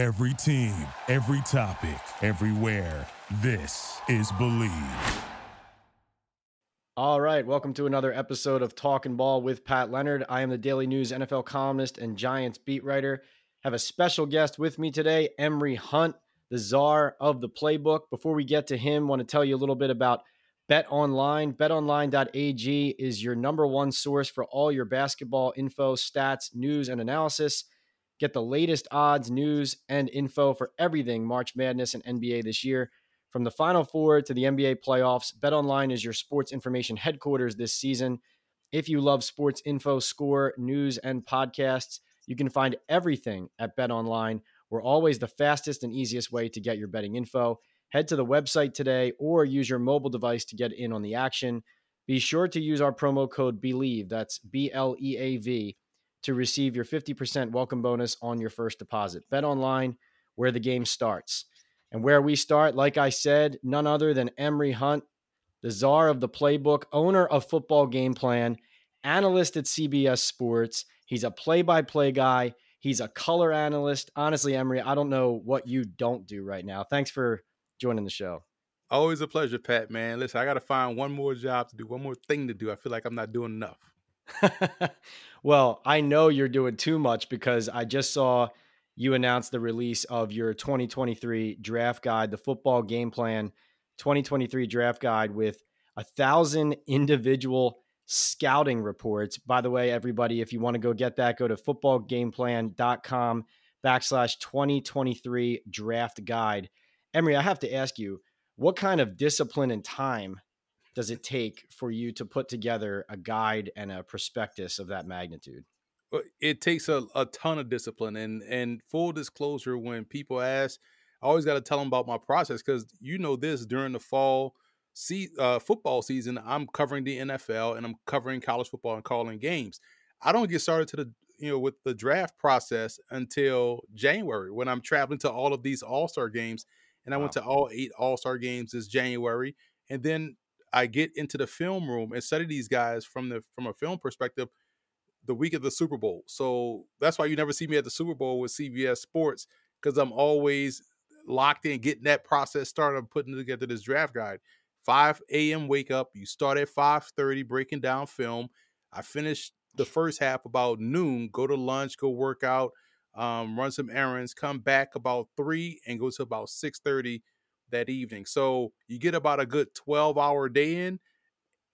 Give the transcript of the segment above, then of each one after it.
Every team, every topic, everywhere. This is Bleav. All right, welcome to another episode of Talking Ball with Pat Leonard. I am the Daily News NFL columnist and Giants beat writer. Have a special guest with me today, Emory Hunt, the czar of the playbook. Before we get to him, want to tell you a little bit about Bet Online. BetOnline.ag is your number one source for all your basketball info, stats, news, and analysis. Get the latest odds, news, and info for everything March Madness and NBA this year. From the Final Four to the NBA playoffs, BetOnline is your sports information headquarters this season. If you love sports info, score, news, and podcasts, you can find everything at BetOnline. We're always the fastest and easiest way to get your betting info. Head to the website today or use your mobile device to get in on the action. Be sure to use our promo code BLEAV, that's B L E A V, to receive your 50% welcome bonus on your first deposit. Bet online where the game starts. And where we start, like I said, none other than Emory Hunt, the czar of the playbook, owner of Football Gameplan, analyst at CBS Sports. He's a play by play guy. He's a color analyst. Honestly, Emory, I don't know what you don't do right now. Thanks for joining the show. Always a pleasure, Pat, man. Listen, I got to find one more job to do, one more thing to do. I feel like I'm not doing enough. well, I know you're doing too much because I just saw you announce the release of your 2023 draft guide, the football game plan 2023 draft guide with a thousand individual scouting reports. By the way, everybody, if you want to go get that, go to footballgameplan.com backslash 2023 draft guide. Emory, I have to ask you, what kind of discipline and time does it take for you to put together a guide and a prospectus of that magnitude? It takes a, a ton of discipline and and full disclosure when people ask, I always got to tell them about my process because you know this during the fall see uh, football season, I'm covering the NFL and I'm covering college football and calling games. I don't get started to the you know with the draft process until January when I'm traveling to all of these All Star games, and I wow. went to all eight All Star games this January, and then I get into the film room and study these guys from the from a film perspective the week of the Super Bowl. So that's why you never see me at the Super Bowl with CBS Sports because I'm always locked in getting that process started putting together this draft guide. 5 a.m. wake up. You start at 5:30 breaking down film. I finish the first half about noon. Go to lunch. Go work out. Um, run some errands. Come back about three and go to about 6:30 that evening. So you get about a good 12 hour day in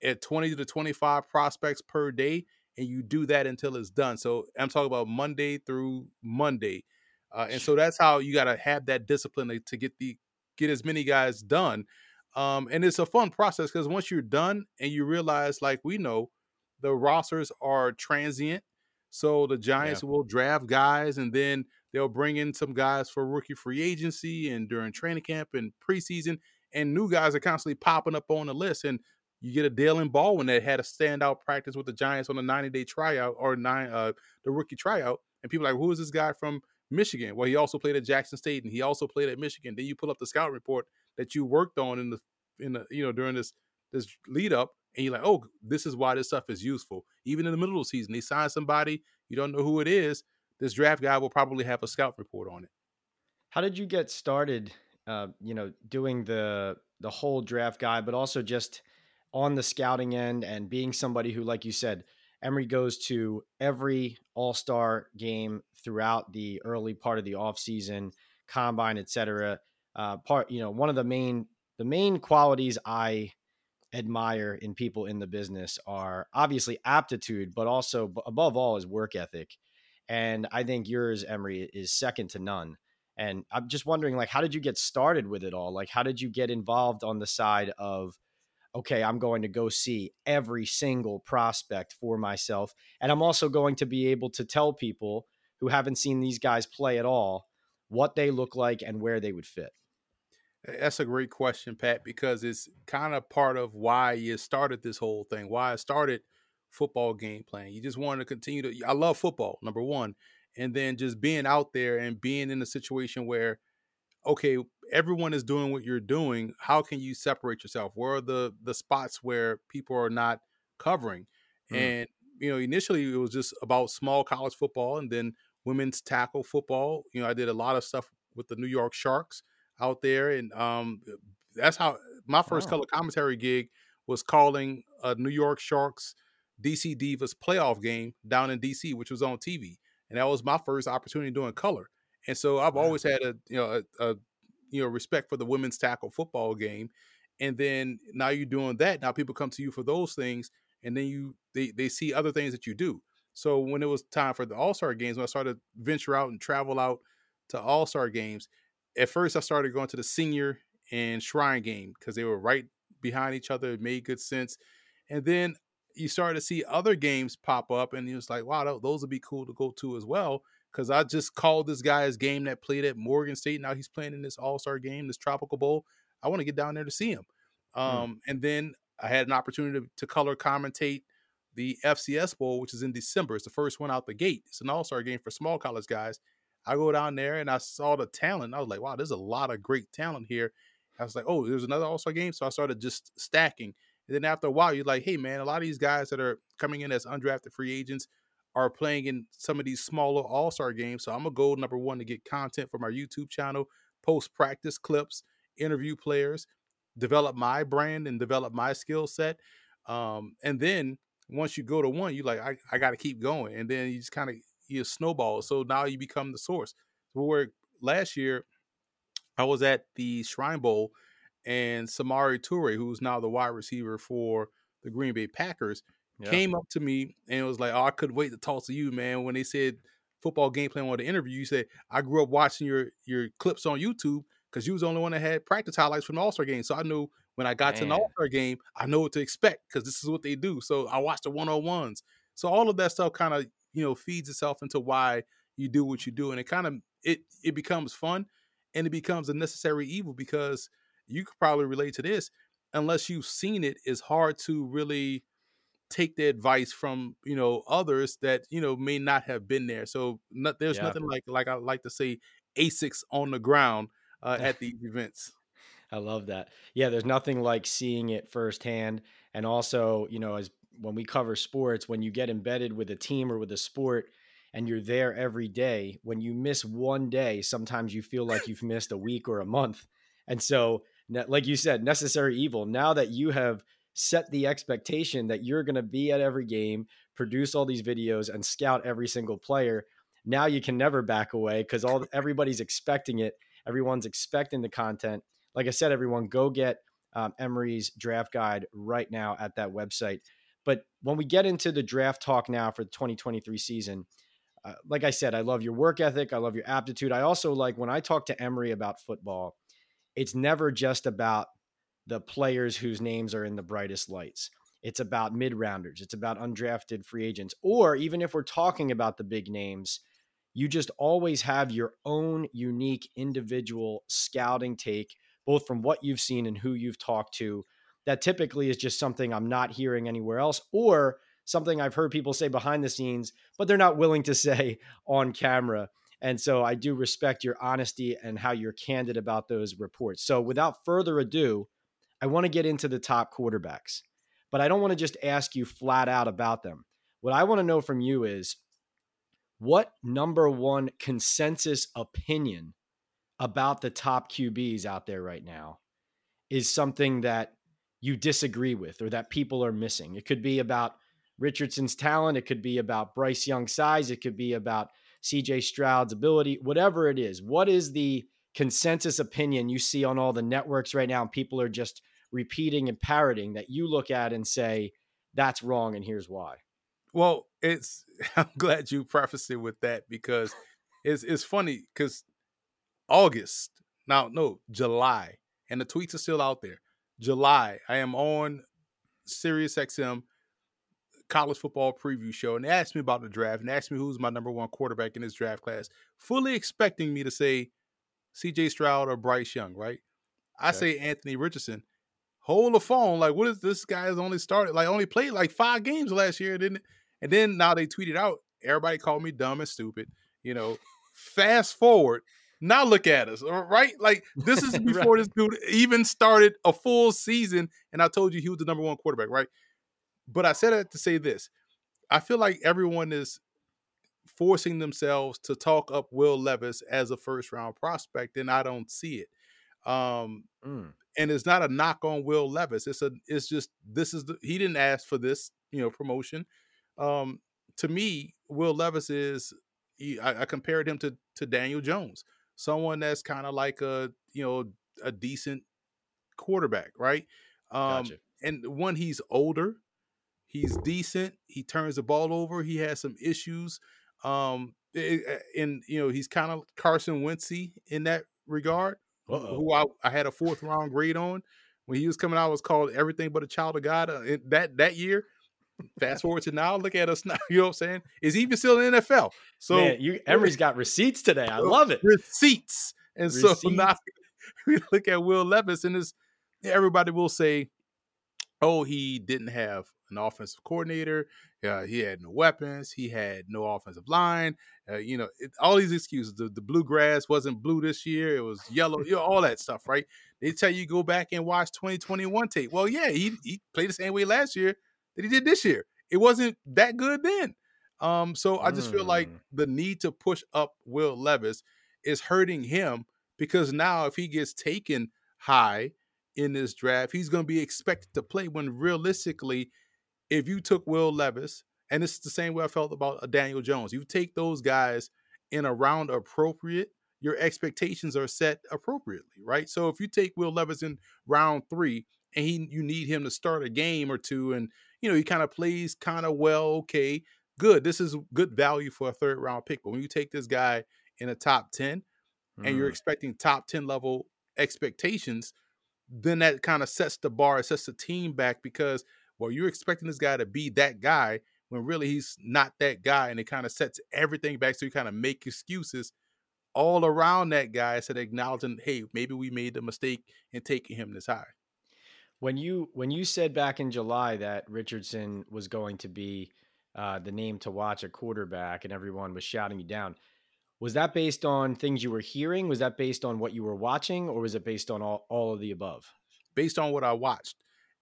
at 20 to 25 prospects per day, and you do that until it's done. So I'm talking about Monday through Monday. Uh, and so that's how you got to have that discipline to, to, get the get as many guys done. Um, and it's a fun process because once you're done and you realize, like we know, the rosters are transient. So the Giants yeah. will draft guys and then They'll bring in some guys for rookie free agency and during training camp and preseason, and new guys are constantly popping up on the list. And you get a Daylen Baldwin that had a standout practice with the Giants on a 90 day tryout or nine uh the rookie tryout, and people like, who is this guy from Michigan? Well, he also played at Jackson State and he also played at Michigan. Then you pull up the scout report that you worked on in the in the you know during this this lead up, and you're like, oh, this is why this stuff is useful. Even in the middle of the season, they sign somebody you don't know who it is, this draft guy will probably have a scout report on it. How did you get started? Uh, you know, doing the the whole draft guide, but also just on the scouting end and being somebody who, like you said, Emory goes to every All Star game throughout the early part of the offseason, combine, etc. Uh, part, you know, one of the main the main qualities I admire in people in the business are obviously aptitude, but also above all is work ethic. And I think yours, Emory, is second to none. And I'm just wondering, like, how did you get started with it all? Like, how did you get involved on the side of, okay, I'm going to go see every single prospect for myself. And I'm also going to be able to tell people who haven't seen these guys play at all what they look like and where they would fit. That's a great question, Pat, because it's kind of part of why you started this whole thing, why I started – football game plan. You just want to continue to. I love football, number one, and then just being out there and being in a situation where, okay, everyone is doing what you're doing. How can you separate yourself? Where are the the spots where people are not covering? Mm. And you know, initially it was just about small college football, and then women's tackle football. You know, I did a lot of stuff with the New York Sharks out there, and um, that's how my first wow. color commentary gig was calling a New York Sharks DC Divas playoff game down in DC, which was on TV, and that was my first opportunity doing color. And so I've always had a you know a, a you know respect for the women's tackle football game, and then now you're doing that. Now people come to you for those things, and then you they they see other things that you do. So when it was time for the All Star games, when I started to venture out and travel out to All Star games, at first I started going to the senior and shrine game because they were right behind each other. It made good sense. And then you started to see other games pop up, and he was like, "Wow, those would be cool to go to as well." Because I just called this guy's game that played at Morgan State. Now he's playing in this All Star game, this Tropical Bowl. I want to get down there to see him. Hmm. Um, mm. And then I had an opportunity to, to, color commentate the FCS Bowl, which is in December. It's the first one out the gate. It's an All Star game for small college guys. I go down there and I saw the talent. I was like, wow, there's a lot of great talent here. I was like, oh, there's another All Star game. So I started just stacking. And then after a while, you're like, hey, man, a lot of these guys that are coming in as undrafted free agents are playing in some of these smaller All Star games. So I'm going to go number one to get content from our YouTube channel, post practice clips, interview players, develop my brand and develop my skill set. Um, and then once you go to one, you like, I, I got to keep going. And then you just kind of, you snowball. So now you become the source. Where last year, I was at the Shrine Bowl and Samori Toure, who's now the wide receiver for the Green Bay Packers, yeah. came up to me and was like, "Oh, I couldn't wait to talk to you, man." When they said football game plan on the interview, you said, "I grew up watching your your clips on YouTube because you was the only one that had practice highlights from the All Star game." So I knew when I got man. to an All Star game, I know what to expect because this is what they do. So I watched the one on ones. So all of that stuff kind of you know feeds itself into why you do what you do, and it kind of it it becomes fun and it becomes a necessary evil because you could probably relate to this. Unless you've seen it, it's hard to really take the advice from you know others that you know may not have been there. So not, there's yeah. nothing like like I like to say Asics on the ground uh, at these events. I love that. Yeah, there's nothing like seeing it firsthand, and also you know as when we cover sports, when you get embedded with a team or with a sport, and you're there every day, when you miss one day, sometimes you feel like you've missed a week or a month. And so like you said, necessary evil. Now that you have set the expectation that you're going to be at every game, produce all these videos, and scout every single player, now you can never back away because all everybody's expecting it. Everyone's expecting the content. Like I said, everyone, go get um, Emory's draft guide right now at that website. But when we get into the draft talk now for the 2023 season, uh, like I said, I love your work ethic. I love your aptitude. I also like when I talk to Emory about football, it's never just about the players whose names are in the brightest lights. It's about mid rounders, it's about undrafted free agents, or even if we're talking about the big names, you just always have your own unique individual scouting take, both from what you've seen and who you've talked to. That typically is just something I'm not hearing anywhere else, or something I've heard people say behind the scenes, but they're not willing to say on camera. And so I do respect your honesty and how you're candid about those reports. So without further ado, I want to get into the top quarterbacks, but I don't want to just ask you flat out about them. What I want to know from you is what number one consensus opinion about the top QBs out there right now is something that you disagree with or that people are missing. It could be about Richardson's talent, it could be about Bryce Young's size, it could be about CJ Stroud's ability, whatever it is. What is the consensus opinion you see on all the networks right now? People are just repeating and parroting that you look at and say, that's wrong, and here's why. Well, it's I'm glad you prefaced it with that because it's it's funny because August, now no, July, and the tweets are still out there. July, I am on Sirius XM college football preview show and they asked me about the draft and asked me who's my number one quarterback in this draft class, fully expecting me to say CJ Stroud or Bryce Young, right? I say Anthony Richardson. Hold the phone. Like, what is this guy's only started, like, only played like five games last year, didn't And then now they tweeted out, everybody called me dumb and stupid. You know, fast forward. Now look at us, right? Like this is before right. this dude even started a full season, and I told you he was the number one quarterback, right? But I said it to say this. I feel like everyone is forcing themselves to talk up Will Levis as a first round prospect, and I don't see it. Um, mm. And it's not a knock on Will Levis. It's a it's just this is the, he didn't ask for this you know promotion. Um, to me, Will Levis is he, I, I compared him to to Daniel Jones, someone that's kind of like a you know a decent quarterback, right? Um, gotcha. And when he's older, he's decent. He turns the ball over. He has some issues. Um, and you know he's kind of Carson Wentzy in that regard. Uh-oh. Who I, I had a fourth round grade on when he was coming out was called everything but a child of God. Uh, that that year, Fast forward to now, look at us now. You know what I'm saying? Is he even still in the NFL? So Man, you Emory's got receipts today. I love it. Receipts. And receipts. so now we look at Will Levis, and this everybody will say, "Oh, he didn't have an offensive coordinator. Uh, he had no weapons. He had no offensive line. Uh, you know, it, all these excuses. The, the bluegrass wasn't blue this year; it was yellow. You know, all that stuff, right? They tell you go back and watch 2021 tape. Well, yeah, he he played the same way last year that he did this year. It wasn't that good then. Um, so I just mm. feel like mm. the need to push up Will Levis is hurting him because now if he gets taken high in this draft, he's going to be expected to play when realistically, if you took Will Levis, and it's the same way I felt about Daniel Jones, you take those guys in a round appropriate, your expectations are set appropriately, right? So if you take Will Levis in round three and he you need him to start a game or two and you know, he kind of plays kind of well, okay, good. This is good value for a third round pick. But when you take this guy in a top 10 mm. and you're mm. expecting top 10 level expectations, then that kind of sets the bar, it sets the team back because, well, you're expecting this guy to be that guy when really he's not that guy. And it kind of sets everything back. So you kind of make excuses all around that guy instead of acknowledging, hey, maybe we made the mistake in taking him this high. When you when you said back in July that Richardson was going to be uh, the name to watch a quarterback, and everyone was shouting you down, was that based on things you were hearing? Was that based on what you were watching, or was it based on all, all of the above? Based on what I watched.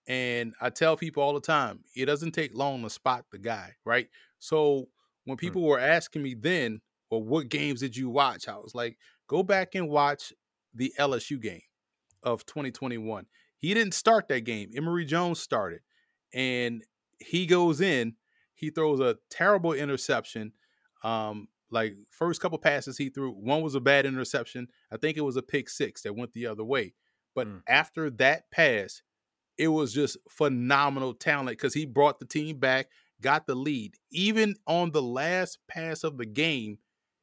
And I tell people all the time, it doesn't take long to spot the guy, right? So when hmm. people mm. were asking me then, well, what games did you watch? I was like, go back and watch the LSU game of 2021. He didn't start that game. Emory Jones started, and he goes in. He throws a terrible interception. Um, like first couple passes he threw, one was a bad interception. I think it was a pick six that went the other way. But mm. after that pass, it was just phenomenal talent because he brought the team back, got the lead. Even on the last pass of the game,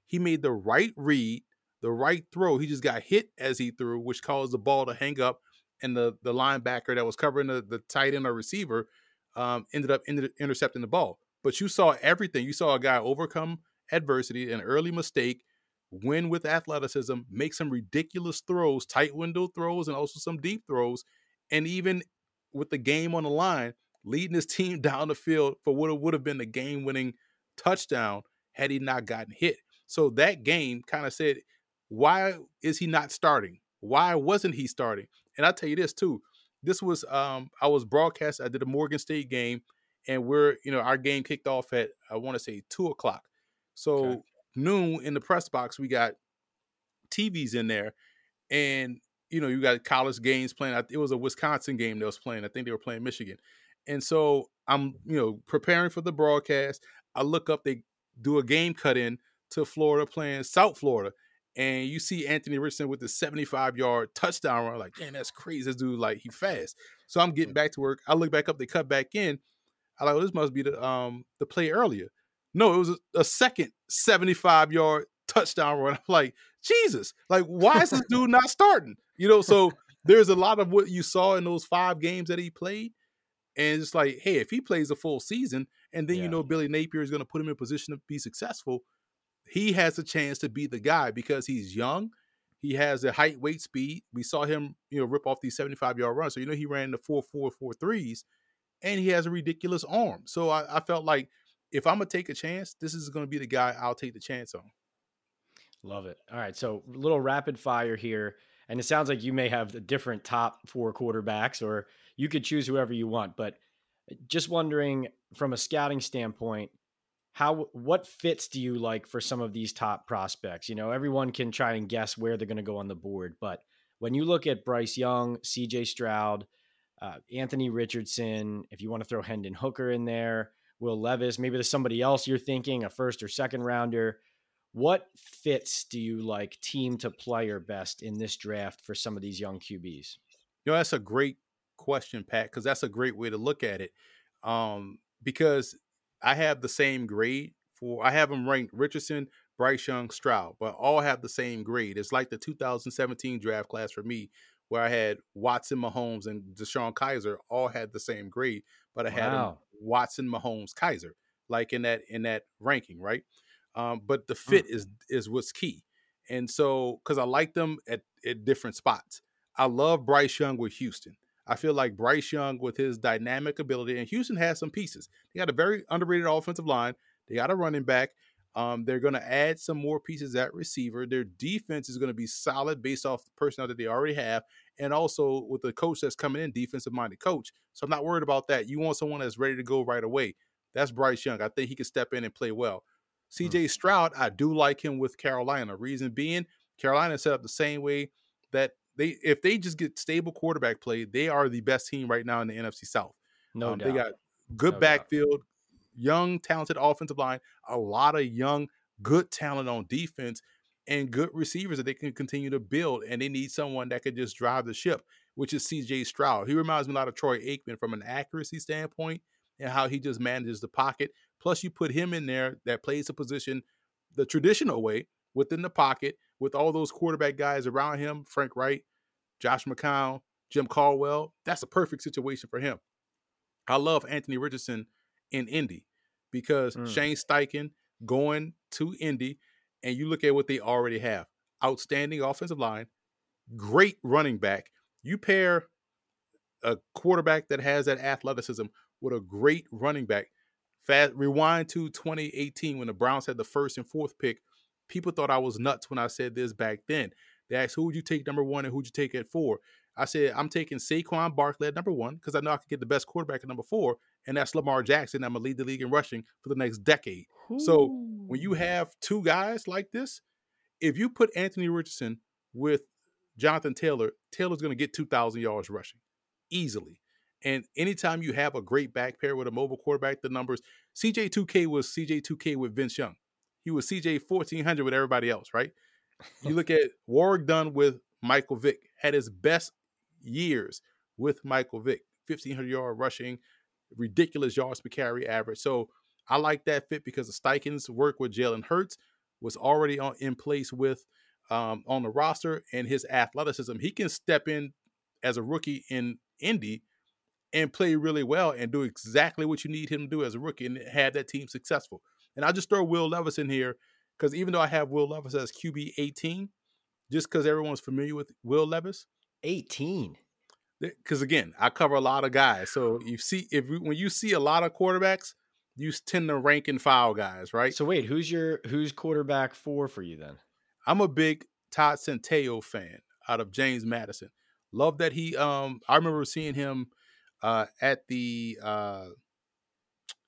he made the right read, the right throw. He just got hit as he threw, which caused the ball to hang up and the the linebacker that was covering the, the tight end or receiver um, ended up inter- intercepting the ball. But you saw everything. You saw a guy overcome adversity, an early mistake, win with athleticism, make some ridiculous throws, tight window throws, and also some deep throws, and even with the game on the line, leading his team down the field for what would have been the game-winning touchdown had he not gotten hit. So that game kind of said, why is he not starting? Why wasn't he starting? And I'll tell you this too. This was um I was broadcast. I did a Morgan State game, and we're you know our game kicked off at I want to say two o'clock. So okay. noon in the press box we got TVs in there, and you know you got college games playing. It was a Wisconsin game that was playing. I think they were playing Michigan, and so I'm you know preparing for the broadcast. I look up, they do a game cut in to Florida playing South Florida, and you see Anthony Richardson with the 75 yard touchdown run, like, man, that's crazy. This dude, like, he fast. So I'm getting back to work. I look back up, they cut back in. I like, well, this must be the um the play earlier. No, it was a, a second 75 yard touchdown run. I'm like, Jesus, like, why is this dude not starting? You know, so there's a lot of what you saw in those five games that he played. And it's like, hey, if he plays a full season, and then yeah. you know Billy Napier is going to put him in position to be successful, he has a chance to be the guy because he's young. He has a height, weight, speed. We saw him, you know, rip off these 75 yard runs. So, you know, he ran the four, four, four threes and he has a ridiculous arm. So I, I felt like if I'm going to take a chance, this is going to be the guy I'll take the chance on. Love it. All right. So, little rapid fire here. And it sounds like you may have the different top four quarterbacks, or you could choose whoever you want. But just wondering from a scouting standpoint, how what fits do you like for some of these top prospects? You know, everyone can try and guess where they're going to go on the board, but when you look at Bryce Young, C.J. Stroud, uh, Anthony Richardson, if you want to throw Hendon Hooker in there, Will Levis, maybe there's somebody else you're thinking, a first or second rounder. What fits do you like team to player best in this draft for some of these young QBs? You know, that's a great question, Pat, because that's a great way to look at it. Um, because I have the same grade for I have them ranked Richardson, Bryce Young, Stroud, but all have the same grade. It's like the 2017 draft class for me, where I had Watson, Mahomes, and DeShone Kizer all had the same grade, but I had wow. Watson, Mahomes, Kizer, like in that in that ranking, right? Um, but the fit mm. is is what's key, and so because I like them at at different spots. I love Bryce Young with Houston. I feel like Bryce Young with his dynamic ability, and Houston has some pieces. They got a very underrated offensive line. They got a running back. Um, they're going to add some more pieces at receiver. Their defense is going to be solid based off the personnel that they already have, and also with the coach that's coming in, defensive minded coach. So I'm not worried about that. You want someone that's ready to go right away. That's Bryce Young. I think he can step in and play well. CJ mm. Stroud, I do like him with Carolina. Reason being, Carolina set up the same way that they if they just get stable quarterback play, they are the best team right now in the NFC South. No um, doubt. They got good no backfield, doubt. young, talented offensive line, a lot of young, good talent on defense, and good receivers that they can continue to build. And they need someone that could just drive the ship, which is CJ Stroud. He reminds me a lot of Troy Aikman from an accuracy standpoint and how he just manages the pocket. Plus, you put him in there that plays the position the traditional way within the pocket with all those quarterback guys around him, Frank Reich, Josh McCown, Jim Caldwell. That's a perfect situation for him. I love Anthony Richardson in Indy because mm. Shane Steichen going to Indy, and you look at what they already have outstanding offensive line, great running back. You pair a quarterback that has that athleticism with a great running back. Fast rewind to 2018 when the Browns had the first and fourth pick. People thought I was nuts when I said this back then. They asked who would you take number one and who'd you take at four. I said I'm taking Saquon Barkley at number one because I know I can get the best quarterback at number four, and that's Lamar Jackson. I'm gonna lead the league in rushing for the next decade. Ooh. So when you have two guys like this, if you put Anthony Richardson with Jonathan Taylor, Taylor's gonna get two thousand yards rushing easily. And anytime you have a great back pair with a mobile quarterback, the numbers CJ2K was CJ2K with Vince Young. He was CJ 1400 with everybody else, right? You look at Warrick Dunn with Michael Vick, had his best years with Michael Vick, 1500 yard rushing, ridiculous yards per carry average. So I like that fit because the Steichen's work with Jalen Hurts was already on in place with um, on the roster and his athleticism. He can step in as a rookie in Indy and play really well and do exactly what you need him to do as a rookie and have that team successful. And I just throw Will Levis in here because even though I have Will Levis as QB 18, just because everyone's familiar with Will Levis, 18. Because again, I cover a lot of guys, so you see if when you see a lot of quarterbacks, you tend to rank and file guys, right? So wait, who's your who's quarterback four for you then? I'm a big Todd Centeio fan out of James Madison. Love that he um I remember seeing him uh, at the uh,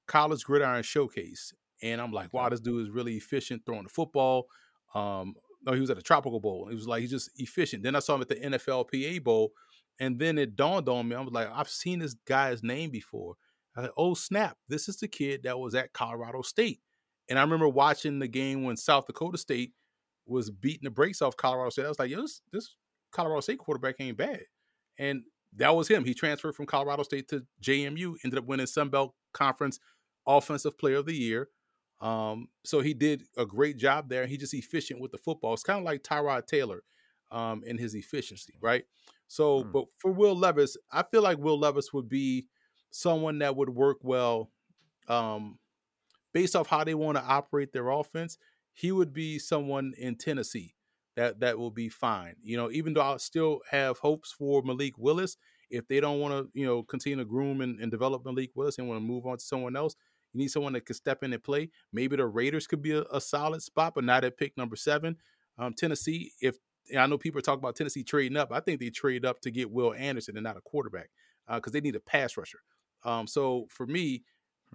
college gridiron showcase, and I'm like, wow, this dude is really efficient throwing the football. Um, no, he was at the Tropical Bowl. He was like, he's just efficient. Then I saw him at the NFLPA Bowl, and then it dawned on me. I was like, I've seen this guy's name before. I like, oh snap, this is the kid that was at Colorado State. And I remember watching the game when South Dakota State was beating the brakes off Colorado State. I was like, yo, this, this Colorado State quarterback ain't bad. And that was him. He transferred from Colorado State to JMU, ended up winning Sun Belt Conference Offensive Player of the Year. Um, so he did a great job there. He just efficient with the football. It's kind of like Tyrod Taylor um, in his efficiency, right? So, hmm. but for Will Levis, I feel like Will Levis would be someone that would work well um, based off how they want to operate their offense. He would be someone in Tennessee that that will be fine. You know, even though I still have hopes for Malik Willis, if they don't want to, you know, continue to groom and, and develop Malik Willis and want to move on to someone else, you need someone that can step in and play. Maybe the Raiders could be a, a solid spot, but not at pick number seven. Um, Tennessee, if I know people are talking about Tennessee trading up, I think they trade up to get Will Anderson and not a quarterback because uh, they need a pass rusher. Um, so for me,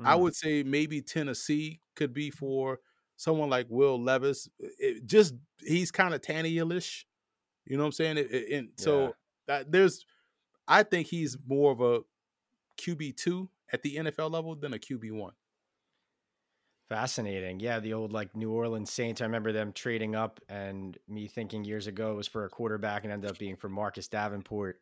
I would say maybe Tennessee could be for someone like Will Levis. It just he's kind of Tannehill-ish. You know what I'm saying? It, it, and so Yeah. uh, there's, I think he's more of a QB two at the NFL level than a QB one. Fascinating. Yeah, the old like New Orleans Saints. I remember them trading up and me thinking years ago it was for a quarterback and ended up being for Marcus Davenport,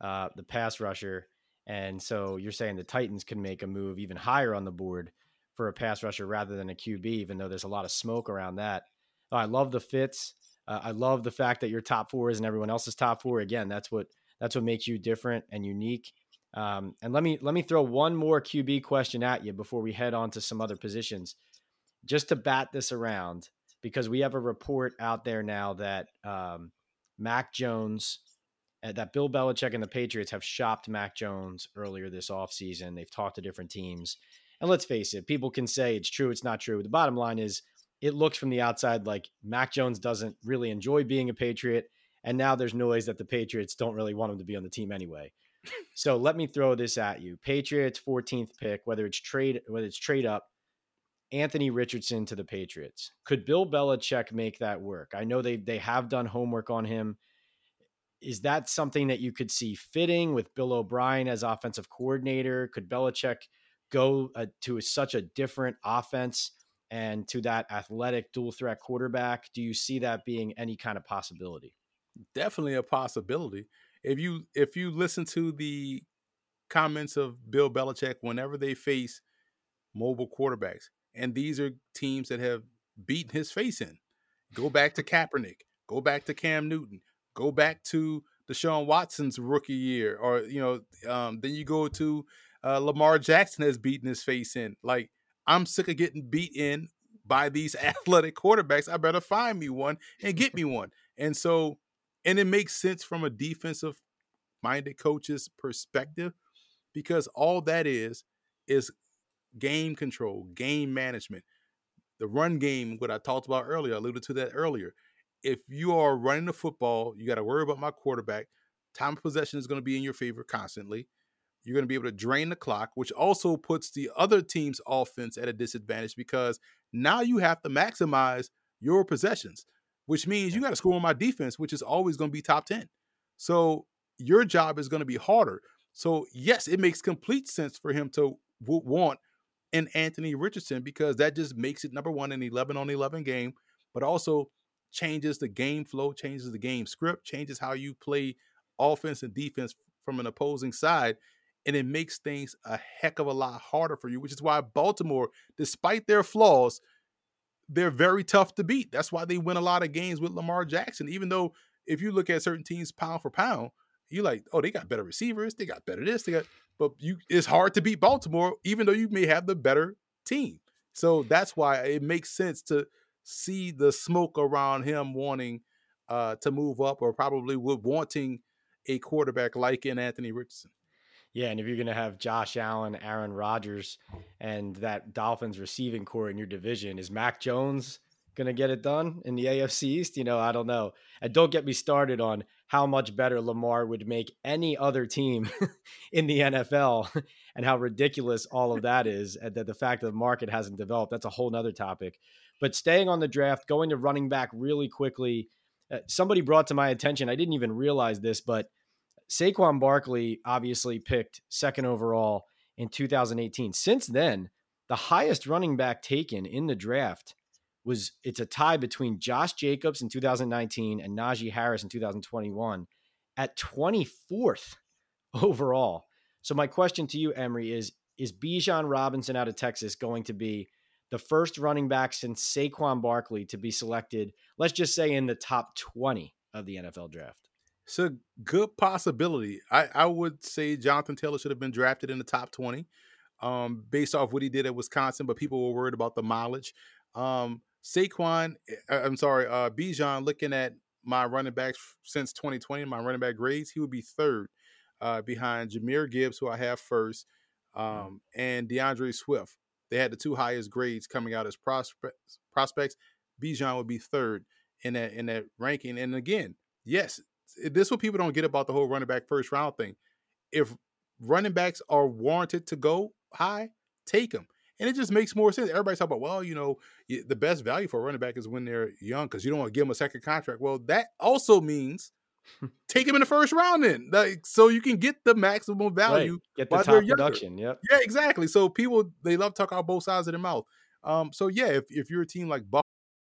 uh, the pass rusher. And so you're saying the Titans could make a move even higher on the board for a pass rusher rather than a QB, even though there's a lot of smoke around that. I love the fits. Uh, I love the fact that your top four isn't everyone else's top four. Again, that's what that's what makes you different and unique. Um, and let me let me throw one more QB question at you before we head on to some other positions, just to bat this around because we have a report out there now that um, Mac Jones, uh, that Bill Belichick and the Patriots have shopped Mac Jones earlier this offseason. They've talked to different teams, and let's face it, people can say it's true, it's not true. The bottom line is, it looks from the outside like Mac Jones doesn't really enjoy being a Patriot, and now there's noise that the Patriots don't really want him to be on the team anyway. So let me throw this at you. Patriots 14th pick, whether it's trade whether it's trade up, Anthony Richardson to the Patriots. Could Bill Belichick make that work? I know they they have done homework on him. Is that something that you could see fitting with Bill O'Brien as offensive coordinator? Could Belichick go uh, to such a different offense and to that athletic dual threat quarterback? Do you see that being any kind of possibility? Definitely a possibility. If you if you listen to the comments of Bill Belichick whenever they face mobile quarterbacks, and these are teams that have beaten his face in. Go back to Kaepernick. Go back to Cam Newton. Go back to Deshaun Watson's rookie year, or you know, um, then you go to uh, Lamar Jackson has beaten his face in. Like I'm sick of getting beat in by these athletic quarterbacks. I better find me one and get me one. And so, and it makes sense from a defensive minded coach's perspective because all that is is game control, game management. The run game, what I talked about earlier, I alluded to that earlier. If you are running the football, you got to worry about my quarterback. Time of possession is going to be in your favor constantly. You're going to be able to drain the clock, which also puts the other team's offense at a disadvantage because now you have to maximize your possessions, which means you got to score on my defense, which is always going to be top 10. So your job is going to be harder. So, yes, it makes complete sense for him to w- want an Anthony Richardson because that just makes it number one, an 11 on 11 game, but also changes the game flow, changes the game script, changes how you play offense and defense from an opposing side. And it makes things a heck of a lot harder for you, which is why Baltimore, despite their flaws, they're very tough to beat. That's why they win a lot of games with Lamar Jackson. Even though if you look at certain teams pound for pound, you're like, oh, they got better receivers, they got better this, they got, but you it's hard to beat Baltimore, even though you may have the better team. So that's why it makes sense to see the smoke around him wanting uh, to move up, or probably wanting a quarterback like in Anthony Richardson. Yeah, and if you're going to have Josh Allen, Aaron Rodgers, and that Dolphins receiving corps in your division, is Mac Jones going to get it done in the AFC East? You know, I don't know. And don't get me started on how much better Lamar would make any other team in the NFL and how ridiculous all of that is. And that the fact that the market hasn't developed, that's a whole nother topic. But staying on the draft, going to running back really quickly, uh, somebody brought to my attention, I didn't even realize this, but Saquon Barkley obviously picked second overall in 2018. Since then, the highest running back taken in the draft was it's a tie between Josh Jacobs in 2019 and Najee Harris in 2021 at 24th overall. So my question to you, Emory, is is Bijan Robinson out of Texas going to be the first running back since Saquon Barkley to be selected, let's just say in the top 20 of the NFL draft? It's a good possibility. I, I would say Jonathan Taylor should have been drafted in the top 20 um, based off what he did at Wisconsin, but people were worried about the mileage. Um, Saquon, I'm sorry, uh, Bijan, looking at my running backs since 2020, my running back grades, he would be third uh, behind Jahmyr Gibbs, who I have first, um, and D'Andre Swift. They had the two highest grades coming out as prospects. Prospects, Bijan would be third in that in that ranking. And again, yes, this is what people don't get about the whole running back first round thing. If running backs are warranted to go high, take them. and it just makes more sense. Everybody's talking about, well, you know, the best value for a running back is when they're young because you don't want to give them a second contract. Well, that also means take him in the first round then, like so you can get the maximum value. Right. Get the top production. Yep. Yeah, exactly. So people they love talk out both sides of their mouth. Um, so yeah, if, if you're a team like Buff.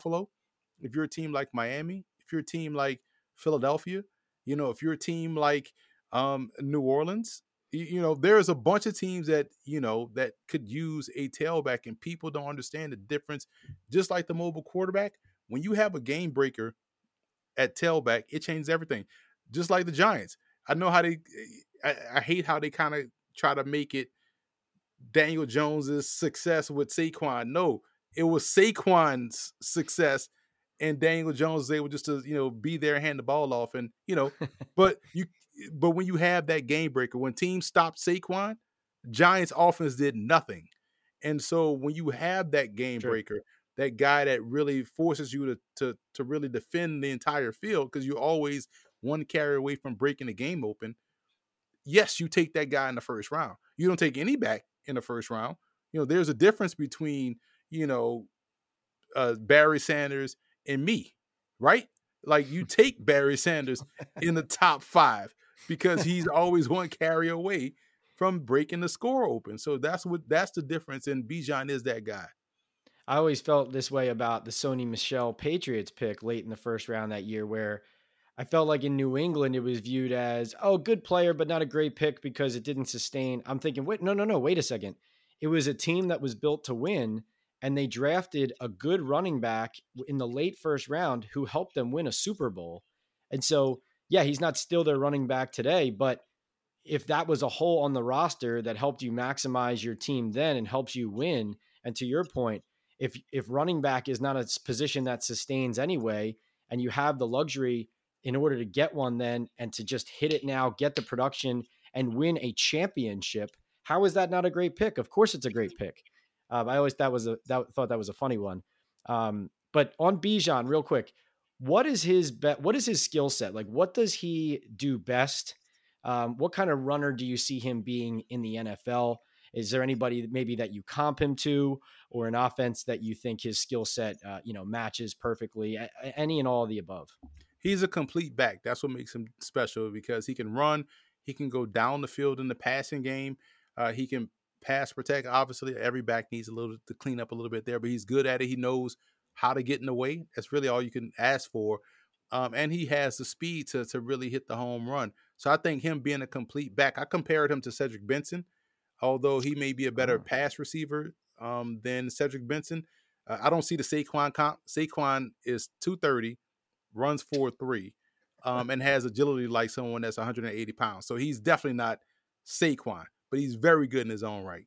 Buffalo, if you're a team like Miami, if you're a team like Philadelphia, you know, if you're a team like um, New Orleans, you know, there's a bunch of teams that, you know, that could use a tailback and people don't understand the difference. Just like the mobile quarterback, when you have a game breaker at tailback, it changes everything. Just like the Giants. I know how they I, I hate how they kind of try to make it Daniel Jones's success with Saquon. No, it was Saquon's success and Daniel Jones was able just to, you know, be there and hand the ball off. And, you know, but you but when you have that game breaker, when teams stopped Saquon, Giants offense did nothing. And so when you have that game sure. breaker, that guy that really forces you to to to really defend the entire field because you're always one carry away from breaking the game open. Yes, you take that guy in the first round. You don't take any back in the first round. You know, there's a difference between, you know, uh, Barry Sanders and me, right? Like you take Barry Sanders in the top five because he's always one carry away from breaking the score open. So that's what that's the difference. And Bijan is that guy. I always felt this way about the Sony Michel Patriots pick late in the first round that year, where I felt like in New England it was viewed as, oh, good player, but not a great pick because it didn't sustain. I'm thinking, wait, no, no, no, wait a second. It was a team that was built to win, and they drafted a good running back in the late first round who helped them win a Super Bowl. And so yeah, he's not still their running back today, but if that was a hole on the roster that helped you maximize your team then and helps you win, and to your point, if if running back is not a position that sustains anyway, and you have the luxury in order to get one then and to just hit it now, get the production and win a championship, how is that not a great pick? Of course, it's a great pick. Um, I always that was a that thought that was a funny one. Um, but on Bijan, real quick, what is his be- what is his skill set? Like what does he do best? Um, what kind of runner do you see him being in the nfl is there anybody maybe that you comp him to or an offense that you think his skill set uh, you know matches perfectly any and all of the above? He's a complete back. That's what makes him special because he can run he can go down the field in the passing game uh, he can pass protect obviously every back needs a little to clean up a little bit there but he's good at it he knows how to get in the way. That's really all you can ask for. Um, and he has the speed to to really hit the home run. So I think him being a complete back, I compared him to Cedric Benson, although he may be a better oh. pass receiver um, than Cedric Benson. Uh, I don't see the Saquon comp. Saquon is 230, runs 4'3, um, and has agility like someone that's 180 pounds. So he's definitely not Saquon, but he's very good in his own right.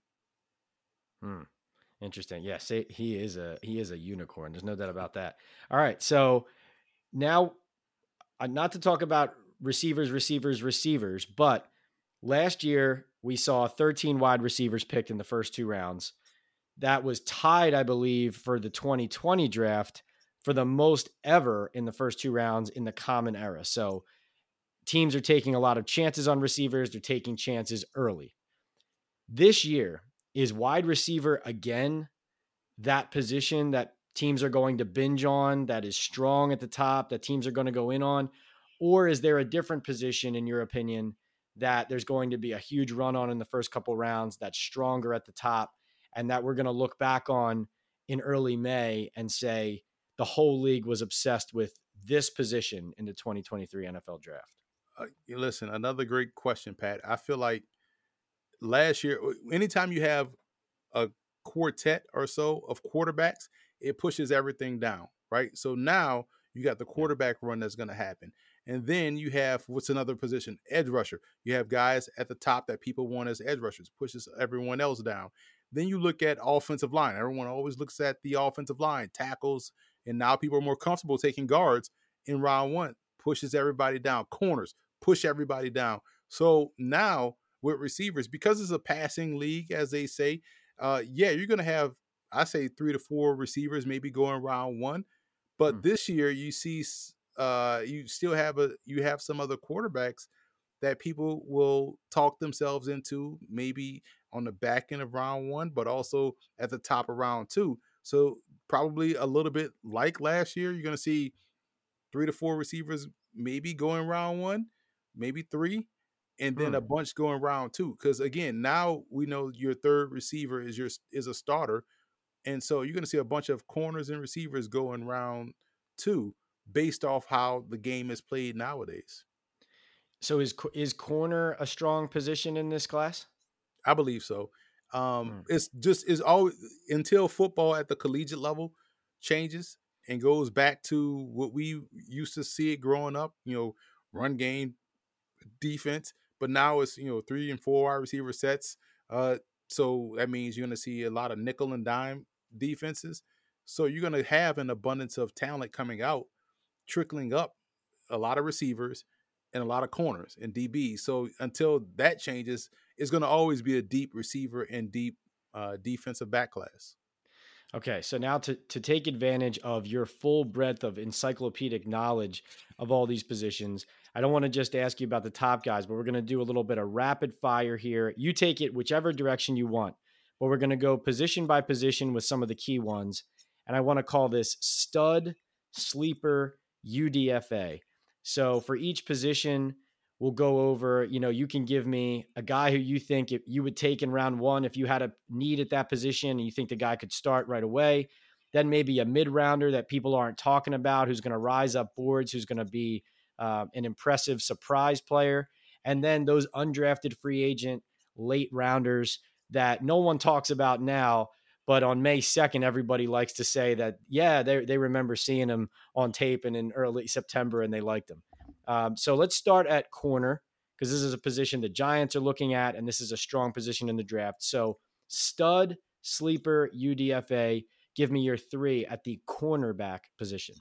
Hmm. Interesting. Yes, yeah, he is a he is a unicorn. There's no doubt about that. All right, so now, uh, not to talk about receivers, receivers, receivers, but last year we saw 13 wide receivers picked in the first two rounds. That was tied, I believe, for the 2020 draft for the most ever in the first two rounds in the common era. So teams are taking a lot of chances on receivers. They're taking chances early. This year, is wide receiver again that position that teams are going to binge on, that is strong at the top, that teams are going to go in on? Or is there a different position, in your opinion, that there's going to be a huge run on in the first couple rounds that's stronger at the top and that we're going to look back on in early May and say the whole league was obsessed with this position in the 2023 NFL draft? Uh, listen, another great question, Pat. I feel like last year, anytime you have a quartet or so of quarterbacks, it pushes everything down, right? So now you got the quarterback run that's going to happen. And then you have what's another position? Edge rusher. You have guys at the top that people want as edge rushers, pushes everyone else down. Then you look at offensive line. Everyone always looks at the offensive line, tackles, and now people are more comfortable taking guards in round one. Pushes everybody down. Corners push everybody down. So now with receivers, because it's a passing league, as they say, uh, yeah, you're gonna have I say three to four receivers maybe going round one. But mm. this year you see uh, you still have a you have some other quarterbacks that people will talk themselves into maybe on the back end of round one, but also at the top of round two. So probably a little bit like last year, you're going to see three to four receivers maybe going round one, maybe three, and then hmm. a bunch going round two. Because again, now we know your third receiver is your is a starter, and so you're going to see a bunch of corners and receivers going round two based off how the game is played nowadays. So is is corner a strong position in this class? I believe so. Um, mm. It's just is always until football at the collegiate level changes and goes back to what we used to see it growing up. You know, run game, defense, but now it's you know three and four wide receiver sets. Uh, so that means you're going to see a lot of nickel and dime defenses. So you're going to have an abundance of talent coming out, trickling up a lot of receivers and a lot of corners and DBs. So until that changes, it's going to always be a deep receiver and deep uh, defensive back class. Okay, so now to to take advantage of your full breadth of encyclopedic knowledge of all these positions, I don't want to just ask you about the top guys, but we're going to do a little bit of rapid fire here. You take it whichever direction you want, but we're going to go position by position with some of the key ones, and I want to call this stud sleeper UDFA. So for each position, we'll go over, you know, you can give me a guy who you think if you would take in round one if you had a need at that position and you think the guy could start right away. Then maybe a mid rounder that people aren't talking about who's going to rise up boards, who's going to be uh, an impressive surprise player. And then those undrafted free agent late rounders that no one talks about now. But on May 2nd, everybody likes to say that, yeah, they, they remember seeing him on tape and in early September and they liked him. Um, so let's start at corner because this is a position the Giants are looking at, and this is a strong position in the draft. So stud, sleeper, UDFA. Give me your three at the cornerback position.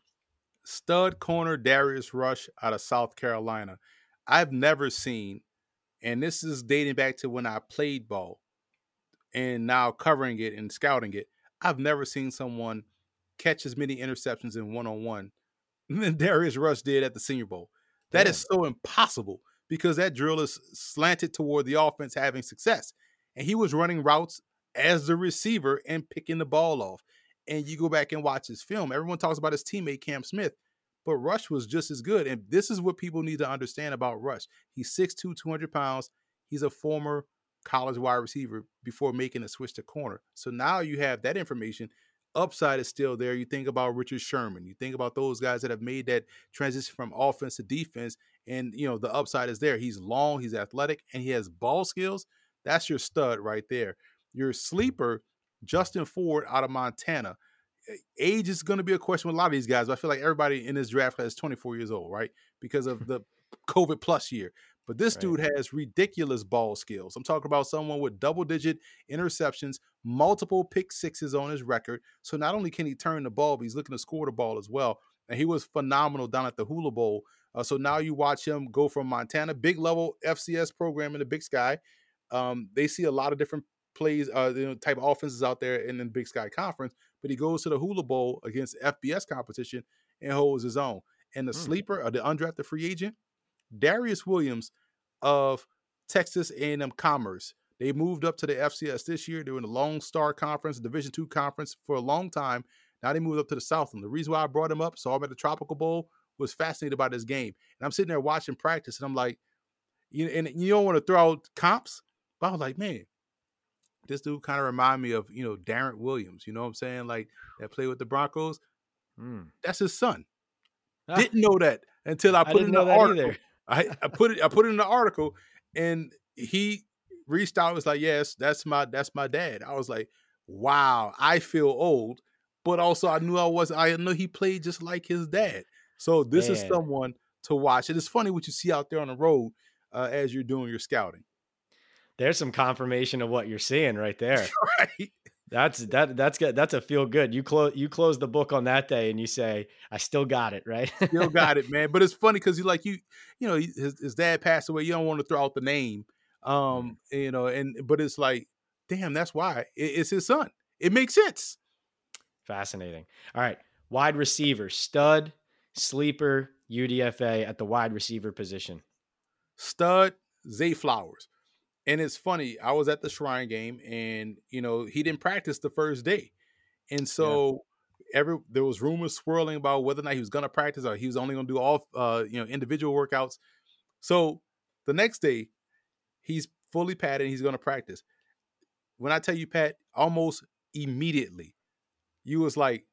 Stud corner Darius Rush out of South Carolina. I've never seen, and this is dating back to when I played ball and now covering it and scouting it. I've never seen someone catch as many interceptions in one on one than Darius Rush did at the Senior Bowl. That is so impossible because that drill is slanted toward the offense having success. And he was running routes as the receiver and picking the ball off. And you go back and watch his film. Everyone talks about his teammate Cam Smith, but Rush was just as good. And this is what people need to understand about Rush. He's 6'2, 200 pounds. He's a former college wide receiver before making a switch to corner. So now you have that information upside is still there. You think about Richard Sherman, you think about those guys that have made that transition from offense to defense, and you know the upside is there. He's long, he's athletic, and he has ball skills. That's your stud right there. Your sleeper, Justin Ford out of Montana. Age is going to be a question with a lot of these guys. But I feel like everybody in this draft class is 24 years old, right? Because of the COVID plus year. But this right. dude has ridiculous ball skills. I'm talking about someone with double digit interceptions, multiple pick sixes on his record. So not only can he turn the ball, but he's looking to score the ball as well. And he was phenomenal down at the Hula Bowl. Uh, so now you watch him go from Montana, big level FCS program in the Big Sky. Um, they see a lot of different plays, uh, you know, type of offenses out there in the Big Sky Conference. But he goes to the Hula Bowl against FBS competition and holds his own. And the mm. sleeper, or the undrafted free agent, Darius Williams of Texas A&M Commerce. They moved up to the FCS this year. They were in the Lone Star Conference, Division two conference for a long time. Now they moved up to the Southland. The reason why I brought him up, saw him at the Tropical Bowl, was fascinated by this game. And I'm sitting there watching practice, and I'm like, you and you don't want to throw out comps, but I was like, man, this dude kind of remind me of you know Darrent Williams. You know what I'm saying? Like that play with the Broncos. Mm. That's his son. Ah. Didn't know that until I put I in the article. I, I put it I put it in the article, and he reached out. And Was like, yes, that's my that's my dad. I was like, wow, I feel old, but also I knew I was. I know he played just like his dad. So this Man. is someone to watch. It is funny what you see out there on the road uh, as you're doing your scouting. There's some confirmation of what you're seeing right there. right. That's that that's good. That's a feel good. You close you close the book on that day and you say, I still got it, right? Still got it, man. But it's funny because you like you, you know, his, his dad passed away. You don't want to throw out the name, um, you know, and but it's like, damn, that's why it, it's his son. It makes sense. Fascinating. All right, wide receiver, stud, sleeper, UDFA at the wide receiver position. Stud, Zay Flowers. And it's funny, I was at the Shrine game and you know, he didn't practice the first day. And so yeah. every there was rumors swirling about whether or not he was gonna practice or he was only gonna do all uh, you know, individual workouts. So the next day, he's fully padded, he's gonna practice. When I tell you, Pat, almost immediately, you was like,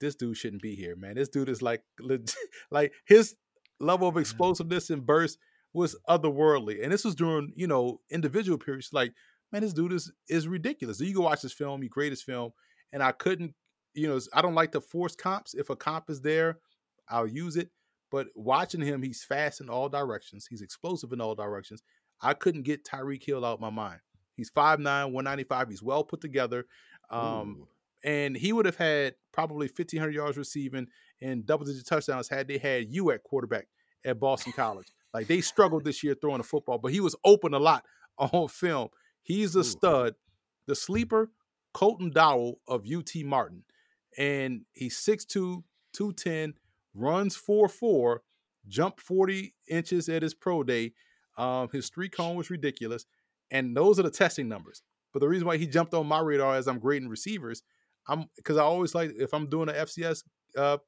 this dude shouldn't be here, man. This dude is like legit, like his level of explosiveness and burst was otherworldly. And this was during, you know, individual periods. Like, man, this dude is is ridiculous. So you go watch this film, you grade this film, and I couldn't, you know, I don't like to force comps. If a comp is there, I'll use it. But watching him, he's fast in all directions. He's explosive in all directions. I couldn't get Tyreek Hill out my mind. He's 5'9, 195. He's well put together. Um, and he would have had probably 1,500 yards receiving and double digit touchdowns had they had you at quarterback at Boston College. Like they struggled this year throwing the football, but he was open a lot on film. He's a stud. The sleeper, Colton Dowell of UT Martin. And he's 6'2, 210, runs 4'4, jumped 40 inches at his pro day. Um, his three cone was ridiculous. And those are the testing numbers. But the reason why he jumped on my radar as I'm grading receivers, I'm because I always like if I'm doing an FCS uh,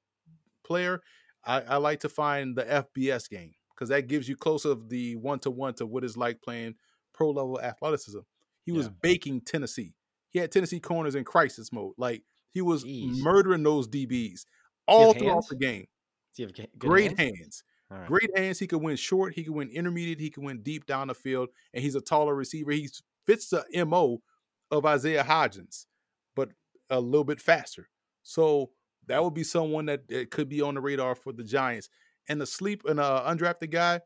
player, I, I like to find the FBS game because that gives you close of the one to one to what it's like playing pro level athleticism. He was yeah. baking Tennessee. He had Tennessee corners in crisis mode. Like he was Jeez. murdering those DBs all throughout hands? the game. Great hands. hands. Right. Great hands. He could win short. He could win intermediate. He could win deep down the field. And he's a taller receiver. He fits the mo of Isaiah Hodgins, but a little bit faster. So that would be someone that could be on the radar for the Giants and the sleep and uh undrafted guy,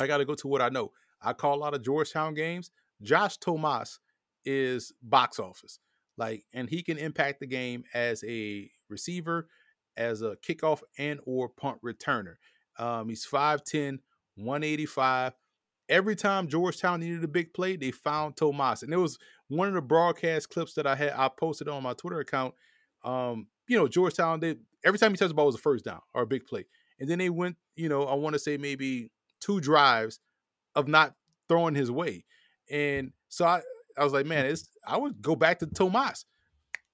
I got to go to what I know. I call a lot of Georgetown games. Josh Tomas is box office. Like, and he can impact the game as a receiver, as a kickoff and or punt returner. Um, he's 5'10, 185. Every time Georgetown needed a big play, they found Tomas. And it was one of the broadcast clips that I had I posted on my Twitter account. Um, you know, Georgetown, they every time he touched the ball was a first down or a big play. And then they went, you know, I want to say maybe two drives of not throwing his way. And so I, I was like, man, it's I would go back to Tomas.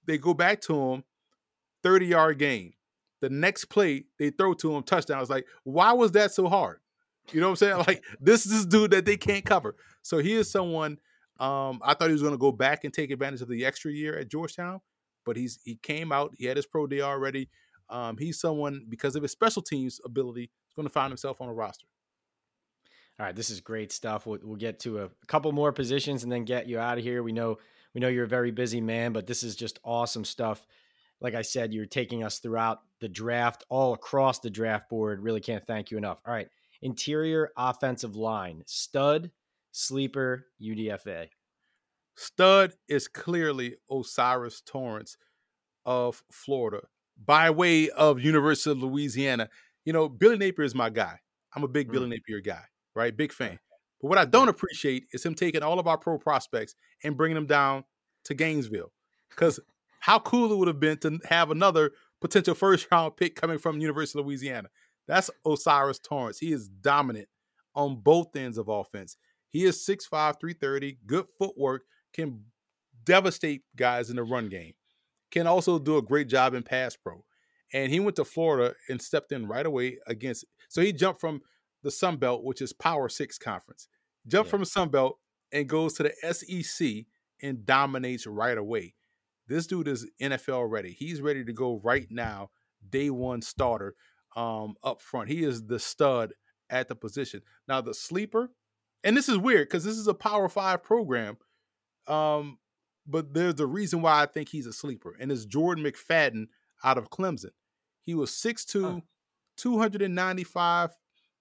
They go back to him, 30 yard gain. The next play they throw to him touchdown. I was like, why was that so hard? You know what I'm saying? Like this is this dude that they can't cover. So he is someone um, I thought he was going to go back and take advantage of the extra year at Georgetown, but he's he came out. He had his pro day already. Um, he's someone because of his special teams ability is going to find himself on a roster. All right, this is great stuff. We'll, we'll get to a, couple more positions and then get you out of here. We know we know you're a very busy man, but this is just awesome stuff. Like I said, you're taking us throughout the draft, all across the draft board. Really can't thank you enough. All right, interior offensive line, stud, sleeper, UDFA. Stud is clearly O'Cyrus Torrence of Florida by way of University of Louisiana. You know, Billy Napier is my guy. I'm a big mm. Billy Napier guy, right? Big fan. But what I don't appreciate is him taking all of our pro prospects and bringing them down to Gainesville. Because how cool it would have been to have another potential first round pick coming from University of Louisiana. That's O'Cyrus Torrence. He is dominant on both ends of offense. He is 6'5, 330, good footwork, can devastate guys in the run game can also do a great job in pass pro. And he went to Florida and stepped in right away against. So he jumped from the Sun Belt, which is Power Six Conference, jumped yeah. from the Sun Belt and goes to the SEC and dominates right away. This dude is NFL ready. He's ready to go right now, day one starter um, up front. He is the stud at the position. Now the sleeper, and this is weird because this is a Power Five program. Um, but there's a reason why I think he's a sleeper, and it's Jordan McFadden out of Clemson. He was 6'2, huh. 295,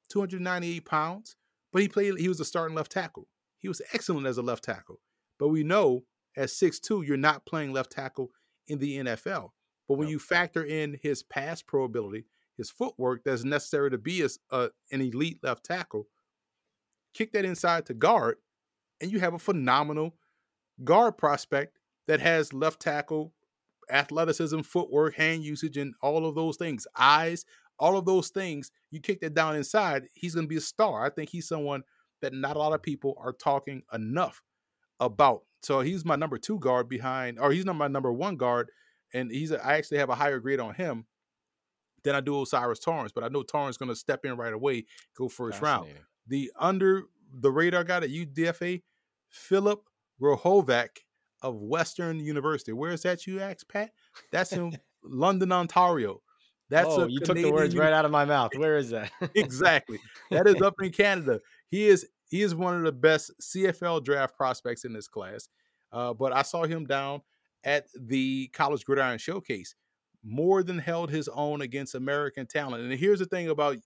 298 pounds, but he played, he was a starting left tackle. he was excellent as a left tackle. But we know at 6'2, you're not playing left tackle in the NFL. But when you factor in his pass pro ability, his footwork that's necessary to be a, a, uh, an elite left tackle, kick that inside to guard, and you have a phenomenal guard prospect that has left tackle athleticism, footwork, hand usage, and all of those things, eyes, all of those things. You kick that down inside, he's going to be a star. I think he's someone that not a lot of people are talking enough about. So he's my number two guard behind, or he's not my number one guard, and he's a, I actually have a higher grade on him than I do O'Cyrus Torrence. But I know Torrence going to step in right away, go first round. The under the radar guy at UDFA, Philip Grohovac of Western University. Where is that, you ask, Pat? That's in London, Ontario. That's oh, you Canadian took the words right out of my mouth. Where is that? exactly. That is up in Canada. He is he is one of the best CFL draft prospects in this class. Uh, but I saw him down at the College Gridiron Showcase. More than held his own against American talent. And here's the thing about,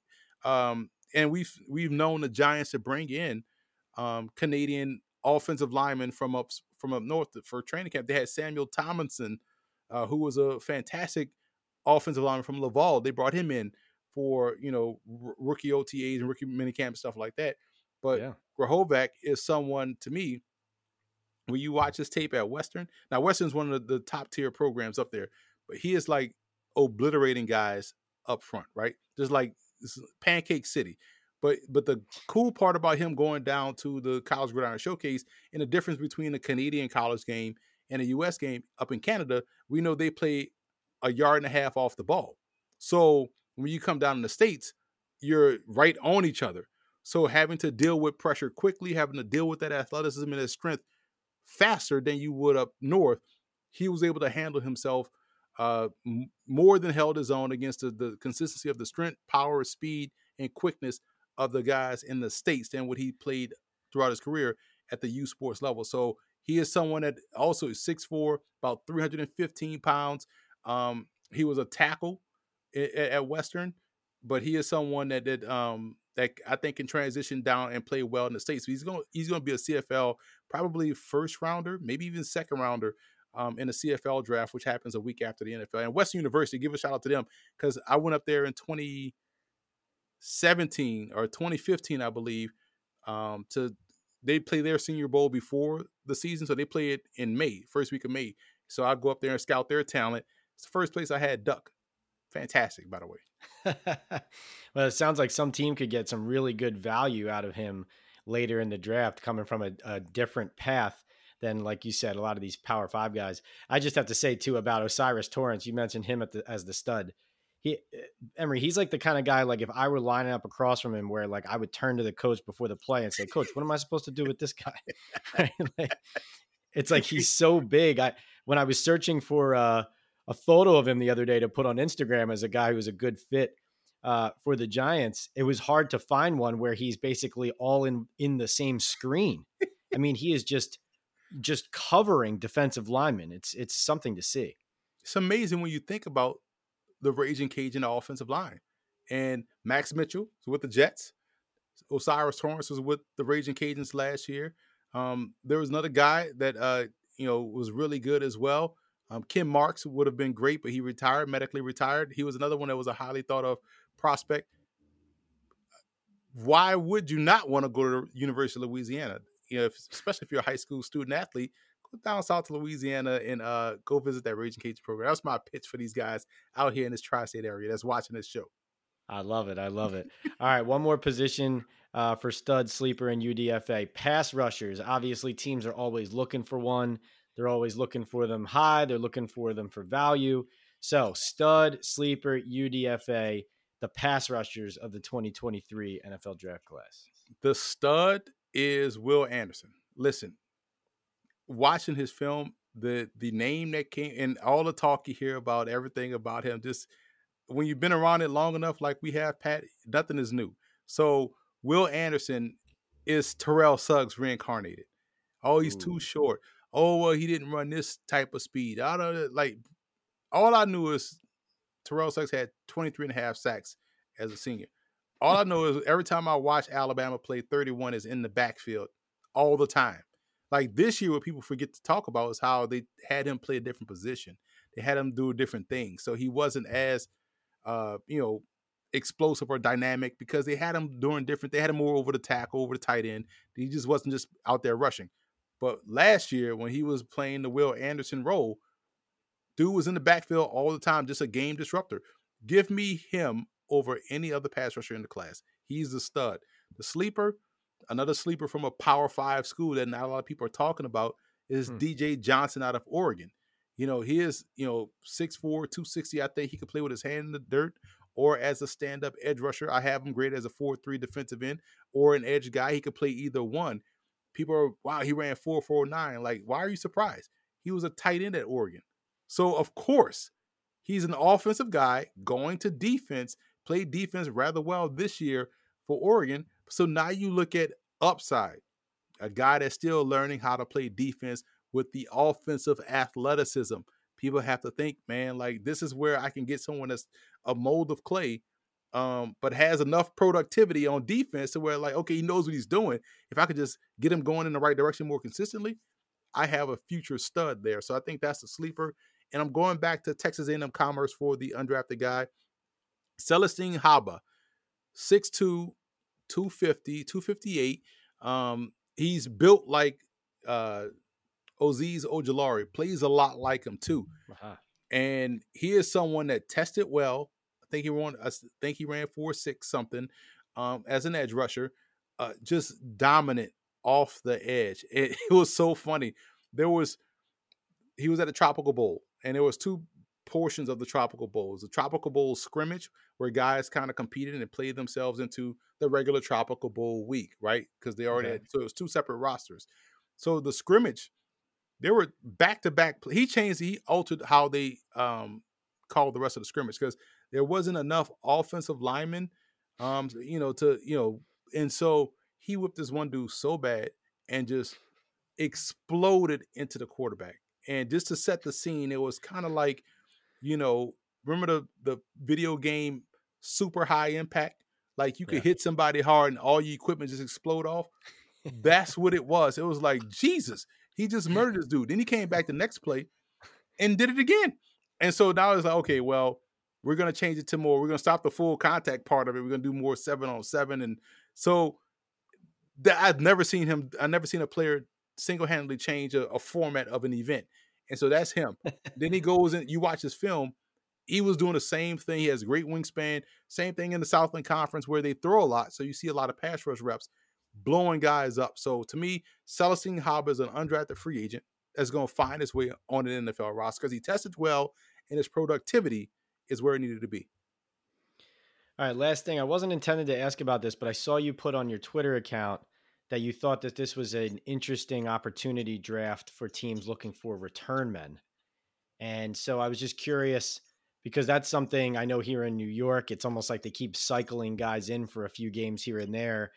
um, and we've we've known the Giants to bring in um, Canadian offensive linemen from up from up north for training camp. They had Samuel Tomlinson, uh, who was a fantastic offensive lineman from Laval. They brought him in for you know r- rookie OTAs and rookie minicamp stuff like that. But yeah. Grohovac is someone to me. When you watch his tape at Western, now Western's one of the, the top tier programs up there, but he is like obliterating guys up front, right? Just like Pancake City. But but the cool part about him going down to the college gridiron showcase and the difference between a Canadian college game and a US game up in Canada, we know they play a yard and a half off the ball. So when you come down in the States, you're right on each other. So having to deal with pressure quickly, having to deal with that athleticism and that strength faster than you would up north, he was able to handle himself uh, more than held his own against the, the consistency of the strength, power, speed, and quickness of the guys in the states than what he played throughout his career at the U Sports level. So he is someone that also is 6'4", about 315 pounds. Um, he was a tackle at, at, Western, but he is someone that that um, that I think can transition down and play well in the states. So he's going he's going to be a CFL probably first rounder, maybe even second rounder um, in the CFL draft, which happens a week after the NFL. And Western University, give a shout out to them because I went up there in 20- 17 or 2015, I believe, um, to they play their senior bowl before the season. So they play it in May, first week of May. So I go up there and scout their talent. It's the first place I had Duck. Fantastic, by the way. well, it sounds like some team could get some really good value out of him later in the draft, coming from a, a different path than, like you said, a lot of these Power Five guys. I just have to say too about O'Cyrus Torrence You mentioned him the, as the stud he eh, Emory, he's like the kind of guy like if I were lining up across from him, where like I would turn to the coach before the play and say, "Coach, what am I supposed to do with this guy?" like, it's like he's so big. I when I was searching for uh, a photo of him the other day to put on Instagram as a guy who was a good fit uh, for the Giants, it was hard to find one where he's basically all in in the same screen. I mean, he is just just covering defensive linemen. It's it's something to see. It's amazing when you think about the Raging Cajun offensive line. And Max Mitchell was with the Jets. O'Cyrus Torrence was with the Raging Cajuns last year. Um, there was another guy that uh, you know was really good as well. Um, Kim Marks would have been great, but he retired, medically retired. He was another one that was a highly thought of prospect. Why would you not want to go to the University of Louisiana? You know, if, especially if you're a high school student athlete, go down south to Louisiana and uh, go visit that Raging Cajun program. That's my pitch for these guys out here in this tri-state area that's watching this show. I love it. I love it. All right, one more position uh, for stud sleeper and UDFA pass rushers. Obviously, teams are always looking for one. They're always looking for them high. They're looking for them for value. So, stud sleeper UDFA, the pass rushers of the 2023 NFL draft class. The stud is Will Anderson. Listen, watching his film, the the name that came and all the talk you hear about everything about him, just when you've been around it long enough, like we have, Pat, nothing is new. So Will Anderson is Terrell Suggs reincarnated. Oh, he's Ooh. too short. Oh, well, he didn't run this type of speed. I don't like all I knew is Terrell Suggs had 23 and a half sacks as a senior. All I know is every time I watch Alabama play, 31 is in the backfield all the time. Like this year, what people forget to talk about is how they had him play a different position. They had him do different things, so he wasn't as, uh, you know, explosive or dynamic because they had him doing different. They had him more over the tackle, over the tight end. He just wasn't just out there rushing. But last year, when he was playing the Will Anderson role, dude was in the backfield all the time, just a game disruptor. Give me him over any other pass rusher in the class. He's the stud. The sleeper, another sleeper from a Power Five school that not a lot of people are talking about, is hmm. DJ Johnson out of Oregon. You know, he is, you know, 6'4, 260. I think he could play with his hand in the dirt or as a stand up edge rusher. I have him graded as a 4 3 defensive end or an edge guy. He could play either one. People are, wow, he ran 4 4 9. Like, why are you surprised? He was a tight end at Oregon. So, of course, he's an offensive guy going to defense, played defense rather well this year for Oregon. So now you look at upside, a guy that's still learning how to play defense with the offensive athleticism. People have to think, man, like this is where I can get someone that's a mold of clay, um, but has enough productivity on defense to where, like, okay, he knows what he's doing. If I could just get him going in the right direction more consistently, I have a future stud there. So I think that's the sleeper. And I'm going back to Texas A&M Commerce for the undrafted guy, Celestine Haba, 6'2", 250, 258. Um, he's built like uh Azeez Ojulari plays a lot like him too. Uh-huh. And he is someone that tested well. I think he ran I think he ran four six something um, as an edge rusher. Uh, just dominant off the edge. It, it was so funny. There was he was at a tropical bowl and there was two portions of the tropical bowls. The tropical bowl scrimmage where guys kind of competed and played themselves into the regular tropical bowl week, right? Because they already okay. had so it was two separate rosters. So the scrimmage there were back to back. He changed. He altered how they um, called the rest of the scrimmage because there wasn't enough offensive linemen, um, you know, to you know, and so he whipped this one dude so bad and just exploded into the quarterback. And just to set the scene, it was kind of like, you know, remember the the video game Super High Impact? Like you could yeah. hit somebody hard and all your equipment just explode off. That's what it was. It was like Jesus. He just murdered this dude. Then he came back the next play and did it again. And so now it's like, okay, well, we're gonna change it to more. We're gonna stop the full contact part of it. We're gonna do more seven on seven. And so that I've never seen him. I've never seen a player single handedly change a, a, format of an event. And so that's him. then he goes and you watch his film. He was doing the same thing. He has great wingspan. Same thing in the Southland Conference where they throw a lot. So you see a lot of pass rush reps blowing guys up. So to me, Celestine Haba is an undrafted free agent that's going to find his way on an NFL roster because he tested well and his productivity is where it needed to be. All right, last thing. I wasn't intended to ask about this, but I saw you put on your Twitter account that you thought that this was an interesting opportunity draft for teams looking for return men. And so I was just curious because that's something I know here in New York, it's almost like they keep cycling guys in for a few games here and there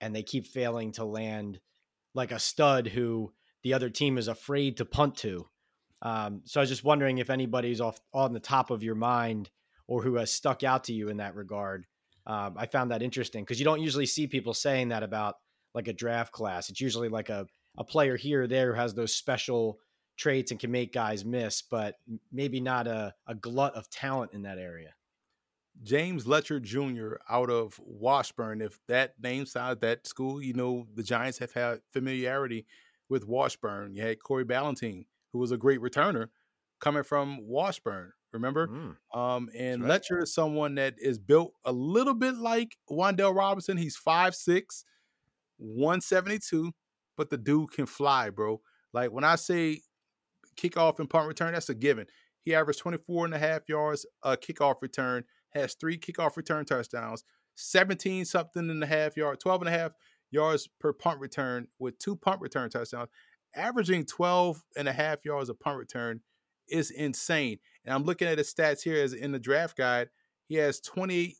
and they keep failing to land like a stud who the other team is afraid to punt to. Um, so I was just wondering if anybody's off on the top of your mind or who has stuck out to you in that regard. Um, I found that interesting because you don't usually see people saying that about like a draft class. It's usually like a, a player here or there who has those special traits and can make guys miss, but maybe not a, a glut of talent in that area. James Letcher Jr. out of Washburn. If that name sounds that school, you know the Giants have had familiarity with Washburn. You had Corey Ballentine, who was a great returner, coming from Washburn. Remember, mm, um, and right. Letcher is someone that is built a little bit like Wan'Dale Robinson. He's 5'6", 172, but the dude can fly, bro. Like when I say kickoff and punt return, that's a given. He averaged 24 and a half yards a kickoff return has three kickoff return touchdowns, 17 something and a half yard, 12 and a half yards per punt return with two punt return touchdowns, averaging 12 and a half yards a punt return is insane. And I'm looking at his stats here as in the draft guide. He has 28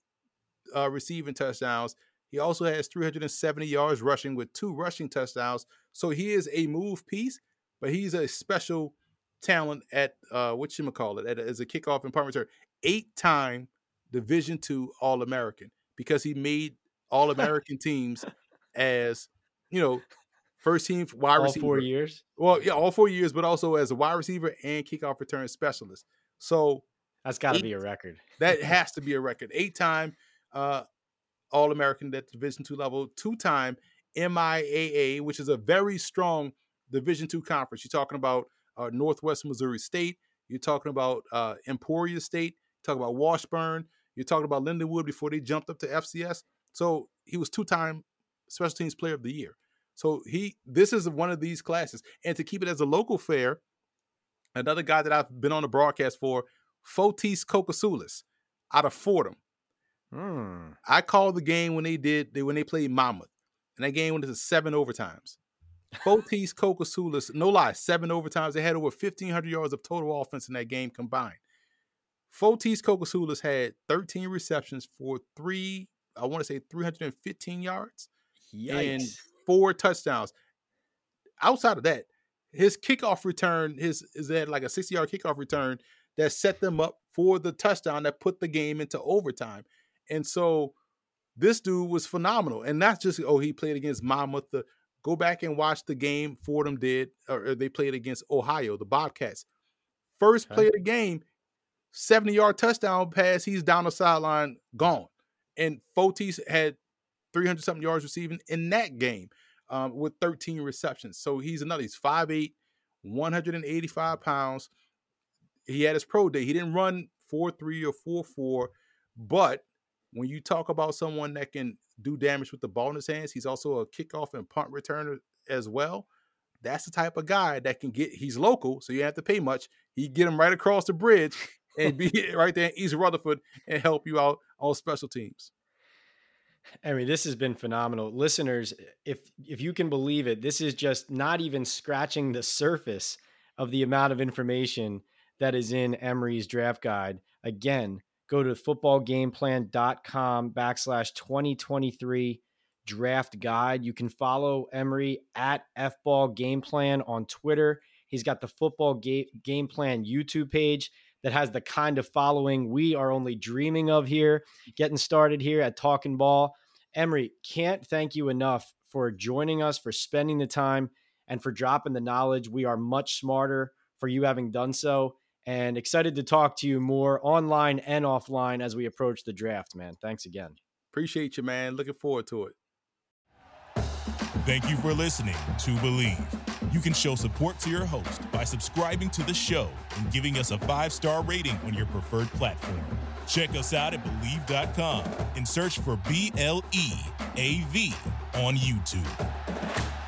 uh, receiving touchdowns. He also has 370 yards rushing with two rushing touchdowns. So he is a move piece, but he's a special talent at uh, what you call it as a kickoff and punt return. Eight time Division two All American because he made All American teams as you know first team wide All receiver. four years. Well, yeah, all four years, but also as a wide receiver and kickoff return specialist. So That's got to be a record. that has to be a record. Eight time uh, All American at Division two level, two time MIAA, which is a very strong Division two conference. You're talking about uh, Northwest Missouri State. You're talking about uh, Emporia State. You're talking about Washburn. You're talking about Lindenwood before they jumped up to FCS. So he was two time Special Teams Player of the Year. So he this is one of these classes, and to keep it as a local fair, another guy that I've been on the broadcast for, Fotis Kokosioulis, out of Fordham. Hmm. I called the game when they did they when they played Monmouth, and that game went into seven overtimes. Fotis Kokosioulis, no lie, seven overtimes. They had over fifteen hundred yards of total offense in that game combined. Fotis Kokosioulis had thirteen receptions for three, I want to say three hundred and fifteen yards and four touchdowns. Outside of that, his kickoff return, his is that like a 60 yard kickoff return that set them up for the touchdown that put the game into overtime. And so this dude was phenomenal. And not just, oh, he played against Monmouth. The, go back and watch the game Fordham did, or, they played against Ohio, the Bobcats. First Okay. play of the game, 70 yard touchdown pass. He's down the sideline, gone. And Fotis had 300 something yards receiving in that game um, with 13 receptions. So he's another, he's 5'8, 185 pounds. He had his pro day. He didn't run 4'3 or 4'4, but when you talk about someone that can do damage with the ball in his hands, he's also a kickoff and punt returner as well. That's the type of guy that can get. He's local, so you have to pay much. He get him right across the bridge and be right there in East Rutherford and help you out on special teams. I mean, this has been phenomenal. Listeners, if if you can believe it, this is just not even scratching the surface of the amount of information that is in Emory's draft guide. Again, go to footballgameplan.com backslash 2023 draft guide. You can follow Emory at FBall on Twitter. He's got the Football Ga- Game Plan YouTube page that has the kind of following we are only dreaming of here, getting started here at Talkin' Ball. Emory, can't thank you enough for joining us, for spending the time, and for dropping the knowledge. We are much smarter for you having done so, and excited to talk to you more online and offline as we approach the draft, man. Thanks again. Appreciate you, man. Looking forward to it. Thank you for listening to Bleav. You can show support to your host by subscribing to the show and giving us a five star rating on your preferred platform. Check us out at Bleav.com and search for B L E A V on YouTube.